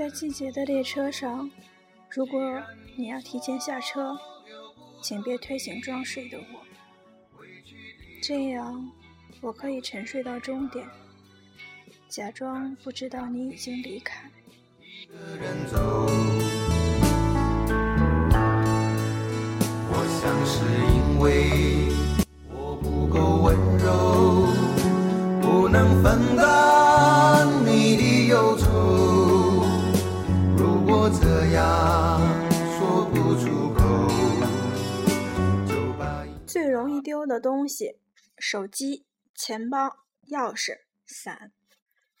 在季节的列车上，如果你要提前下车，请别推醒装睡的我，这样我可以沉睡到终点，假装不知道你已经离开。我想是因为我不够温柔，不能分担这样说不出口，最容易丢的东西：手机、钱包、钥匙、伞。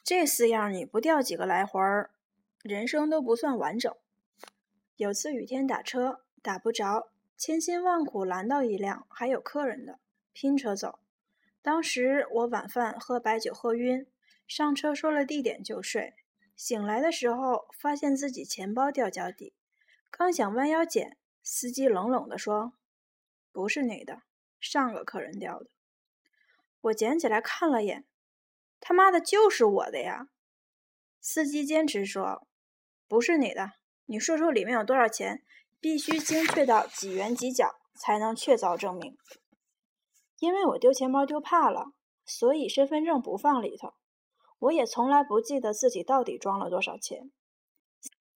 这四样你不掉几个来回儿，人生都不算完整。有次雨天打车打不着，千辛万苦拦到一辆还有客人的，拼车走。当时我晚饭喝白酒喝晕，上车说了地点就睡。醒来的时候发现自己钱包掉脚底，刚想弯腰捡，司机冷冷地说：“不是你的，上个客人掉的。”我捡起来看了眼，他妈的就是我的呀！司机坚持说：“不是你的，你说出里面有多少钱，必须精确到几元几角才能确凿证明。”因为我丢钱包丢怕了，所以身份证不放里头。我也从来不记得自己到底装了多少钱。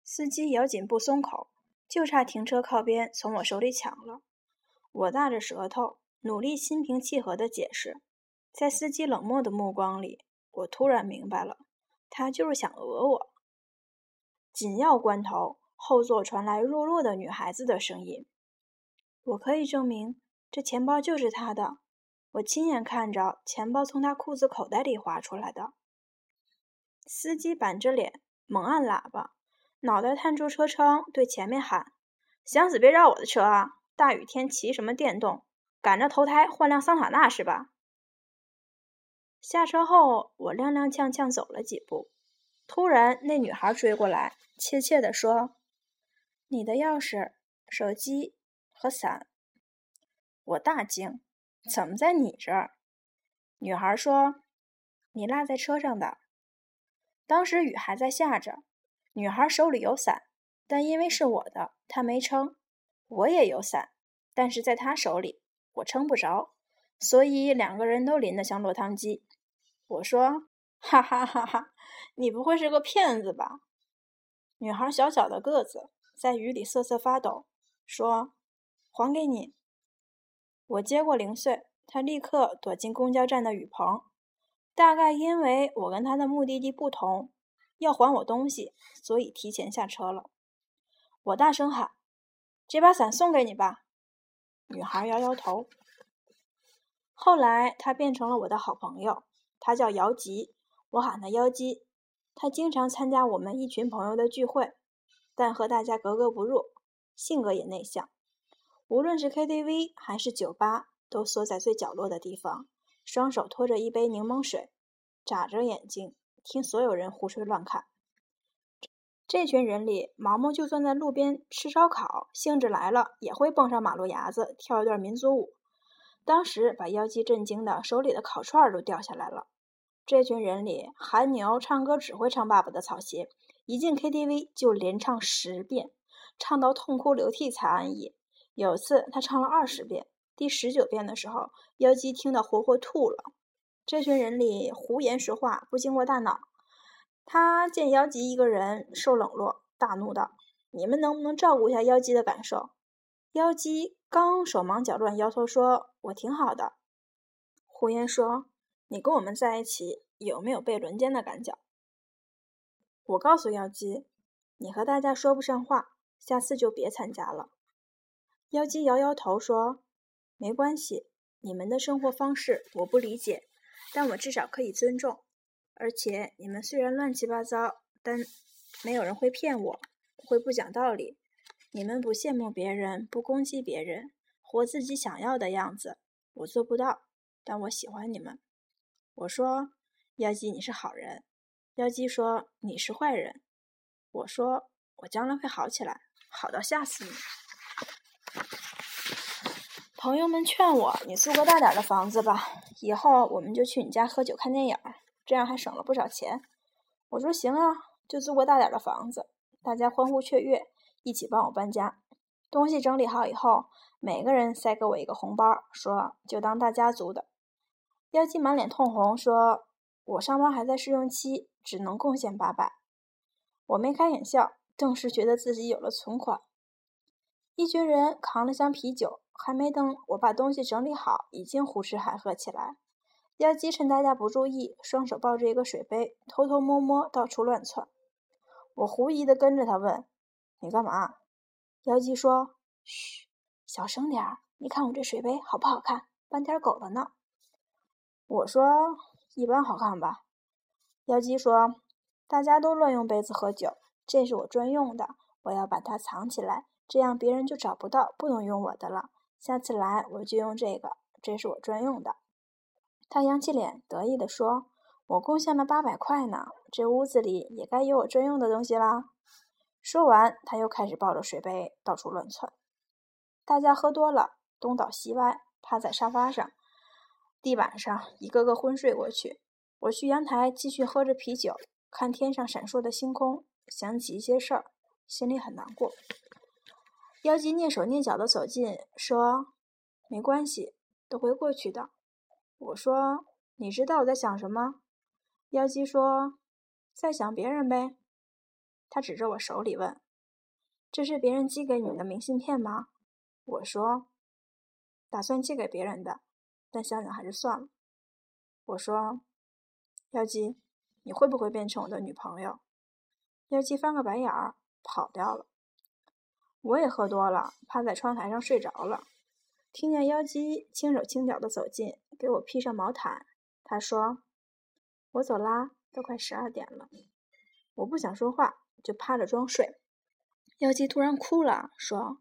司机咬紧不松口，就差停车靠边从我手里抢了。我大着舌头，努力心平气和地解释。在司机冷漠的目光里，我突然明白了，他就是想讹我。紧要关头，后座传来弱弱的女孩子的声音：“我可以证明，这钱包就是他的。我亲眼看着钱包从他裤子口袋里滑出来的。”司机板着脸，猛按喇叭，脑袋探出车窗，对前面喊：“想死别绕我的车啊！大雨天骑什么电动？赶着投胎换辆桑塔纳是吧？”下车后，我踉踉跄跄走了几步，突然那女孩追过来，怯怯地说：“你的钥匙、手机和伞。”我大惊：“怎么在你这儿？”女孩说：“你落在车上的。”当时雨还在下着，女孩手里有伞，但因为是我的，她没撑。我也有伞，但是在她手里，我撑不着，所以两个人都淋得像落汤鸡。我说：“哈哈哈哈，你不会是个骗子吧？”女孩小小的个子，在雨里瑟瑟发抖，说：“还给你。”我接过零碎，她立刻躲进公交站的雨棚。大概因为我跟他的目的地不同，要还我东西，所以提前下车了。我大声喊：“这把伞送给你吧！”女孩摇摇头。后来他变成了我的好朋友，他叫姚吉，我喊他妖姬。他经常参加我们一群朋友的聚会，但和大家格格不入，性格也内向。无论是 KTV 还是酒吧，都缩在最角落的地方。双手托着一杯柠檬水，眨着眼睛听所有人胡吹乱侃。这群人里，毛毛就算在路边吃烧烤，兴致来了也会蹦上马路牙子跳一段民族舞。当时把妖姬震惊的，手里的烤串都掉下来了。这群人里，韩牛唱歌只会唱《爸爸的草鞋》，一进 KTV 就连唱十遍，唱到痛哭流涕才安逸。有次他唱了二十遍。第十九遍的时候，妖姬听得活活吐了。这群人里胡言实话，不经过大脑。他见妖姬一个人受冷落，大怒道：“你们能不能照顾一下妖姬的感受？”妖姬刚手忙脚乱，摇头说：“我挺好的。”胡言说：“你跟我们在一起，有没有被轮奸的感觉？”我告诉妖姬：“你和大家说不上话，下次就别参加了。”妖姬摇摇头说。没关系，你们的生活方式我不理解，但我至少可以尊重。而且你们虽然乱七八糟，但没有人会骗我，会不讲道理。你们不羡慕别人，不攻击别人，活自己想要的样子，我做不到，但我喜欢你们。我说：“妖姬，你是好人。”妖姬说：“你是坏人。”我说：“我将来会好起来，好到吓死你。”朋友们劝我：“你租个大点的房子吧，以后我们就去你家喝酒看电影，这样还省了不少钱。”我说行啊，就租个大点的房子。大家欢呼雀跃，一起帮我搬家。东西整理好以后，每个人塞给我一个红包，说就当大家租的。妖姬满脸通红，说：“我上班还在试用期，只能贡献八百。”我眉开眼笑，顿时觉得自己有了存款。一群人扛了箱啤酒，还没等我把东西整理好，已经胡吃海喝起来。妖姬趁大家不注意，双手抱着一个水杯，偷偷摸摸到处乱窜。我狐疑的跟着他问：“你干嘛？”妖姬说：“嘘，小声点儿。你看我这水杯好不好看？斑点狗了呢。”我说：“一般好看吧。”妖姬说：“大家都乱用杯子喝酒，这是我专用的，我要把它藏起来。”这样别人就找不到，不能用我的了。下次来我就用这个，这是我专用的。他扬起脸，得意地说：“我贡献了八百块呢，这屋子里也该有我专用的东西啦。”说完，他又开始抱着水杯到处乱窜。大家喝多了，东倒西歪，趴在沙发上、地板上，一个个昏睡过去。我去阳台继续喝着啤酒，看天上闪烁的星空，想起一些事儿，心里很难过。妖姬蹑手蹑脚地走近，说：“没关系，都会过去的。”我说：“你知道我在想什么？”妖姬说：“在想别人呗。”他指着我手里问：“这是别人寄给你的明信片吗？”我说：“打算寄给别人的，但想想还是算了。”我说：“妖姬，你会不会变成我的女朋友？”妖姬翻个白眼儿，跑掉了。我也喝多了，趴在窗台上睡着了。听见妖姬轻手轻脚的走近，给我披上毛毯。他说：“我走啦，都快十二点了。”我不想说话，就趴着装睡。妖姬突然哭了，说：“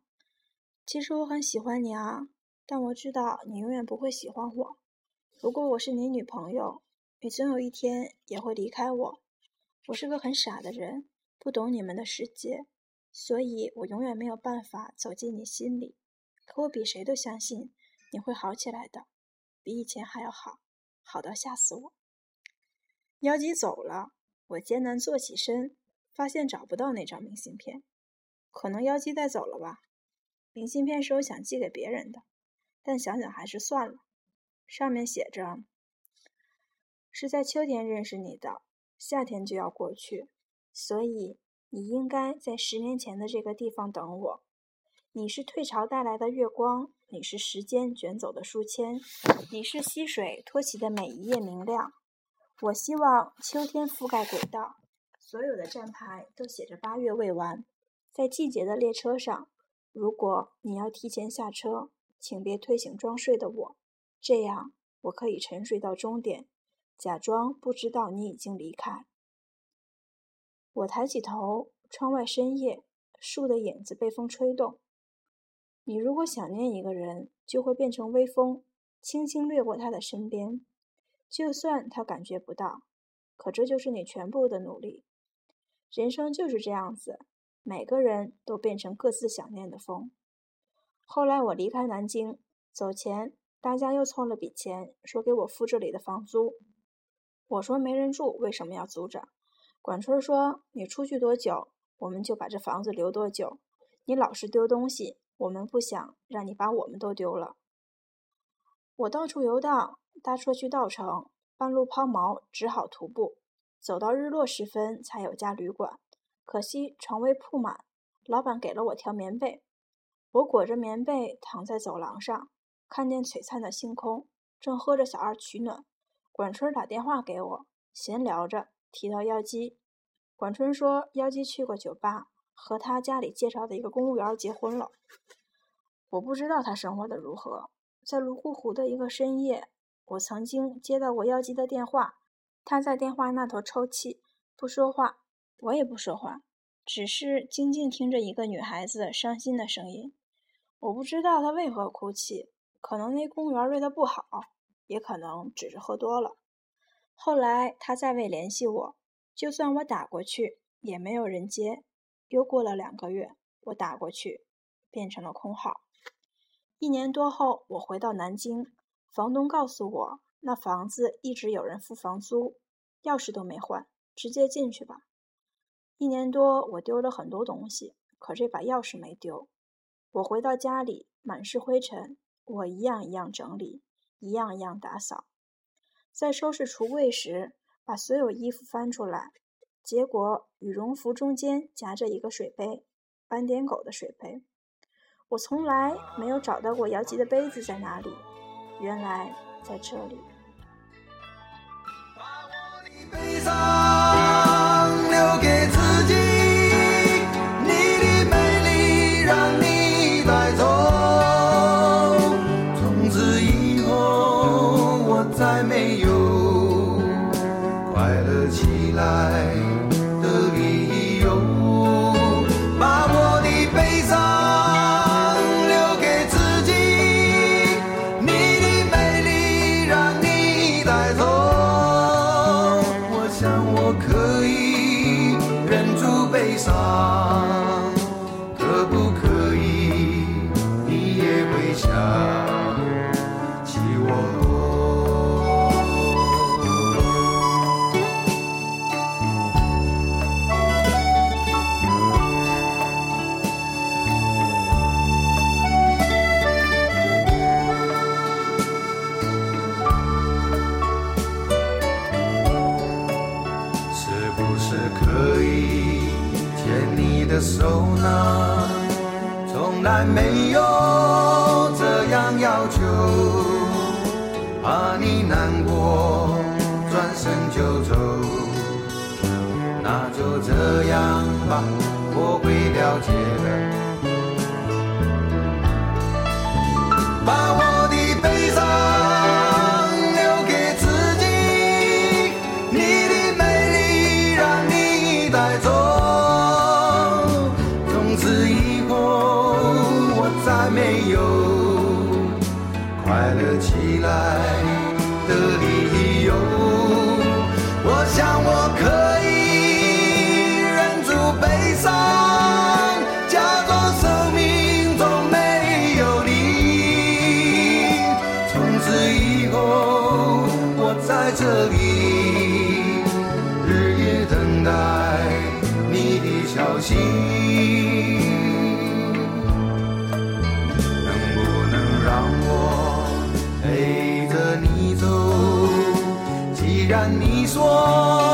其实我很喜欢你啊，但我知道你永远不会喜欢我。如果我是你女朋友，你总有一天也会离开我。我是个很傻的人，不懂你们的世界。”所以我永远没有办法走进你心里，可我比谁都相信你会好起来的，比以前还要好，好到吓死我。妖姬走了，我艰难坐起身，发现找不到那张明信片，可能妖姬带走了吧。明信片是我想寄给别人的，但想想还是算了。上面写着：“是在秋天认识你的，夏天就要过去，所以。”你应该在十年前的这个地方等我。你是退潮带来的月光，你是时间卷走的书签，你是溪水托起的每一页明亮。我希望秋天覆盖轨道，所有的站牌都写着八月未完。在季节的列车上，如果你要提前下车，请别推醒装睡的我，这样我可以沉睡到终点，假装不知道你已经离开。我抬起头，窗外深夜，树的影子被风吹动。你如果想念一个人，就会变成微风，轻轻掠过他的身边，就算他感觉不到。可这就是你全部的努力。人生就是这样子，每个人都变成各自想念的风。后来我离开南京，走前，大家又凑了笔钱，说给我付这里的房租。我说没人住，为什么要租着？管春说：“你出去多久，我们就把这房子留多久。你老是丢东西，我们不想让你把我们都丢了。”我到处游荡，搭车去稻城，半路抛锚，只好徒步。走到日落时分，才有家旅馆。可惜床位铺满，老板给了我条棉被。我裹着棉被躺在走廊上，看见璀璨的星空，正喝着小二取暖。管春打电话给我，闲聊着。提到妖姬，管春说妖姬去过酒吧，和他家里介绍的一个公务员结婚了。我不知道他生活的如何。在泸沽湖的一个深夜，我曾经接到过妖姬的电话，他在电话那头抽泣，不说话，我也不说话，只是静静听着一个女孩子伤心的声音。我不知道她为何哭泣，可能那公务员对她不好，也可能只是喝多了。后来他再未联系我，就算我打过去也没有人接。又过了两个月，我打过去，变成了空号。一年多后，我回到南京，房东告诉我，那房子一直有人付房租，钥匙都没换。直接进去吧。一年多，我丢了很多东西，可这把钥匙没丢。我回到家里，满是灰尘，我一样一样整理，一样一样打扫。在收拾橱柜时，把所有衣服翻出来，结果羽绒服中间夹着一个水杯，斑点狗的水杯。我从来没有找到过姚吉的杯子在哪里，原来在这里。悲伤起来。的理由。我想我可以忍住悲伤，假装生命中没有你。从此以后，我在这里日夜等待你的消息。说。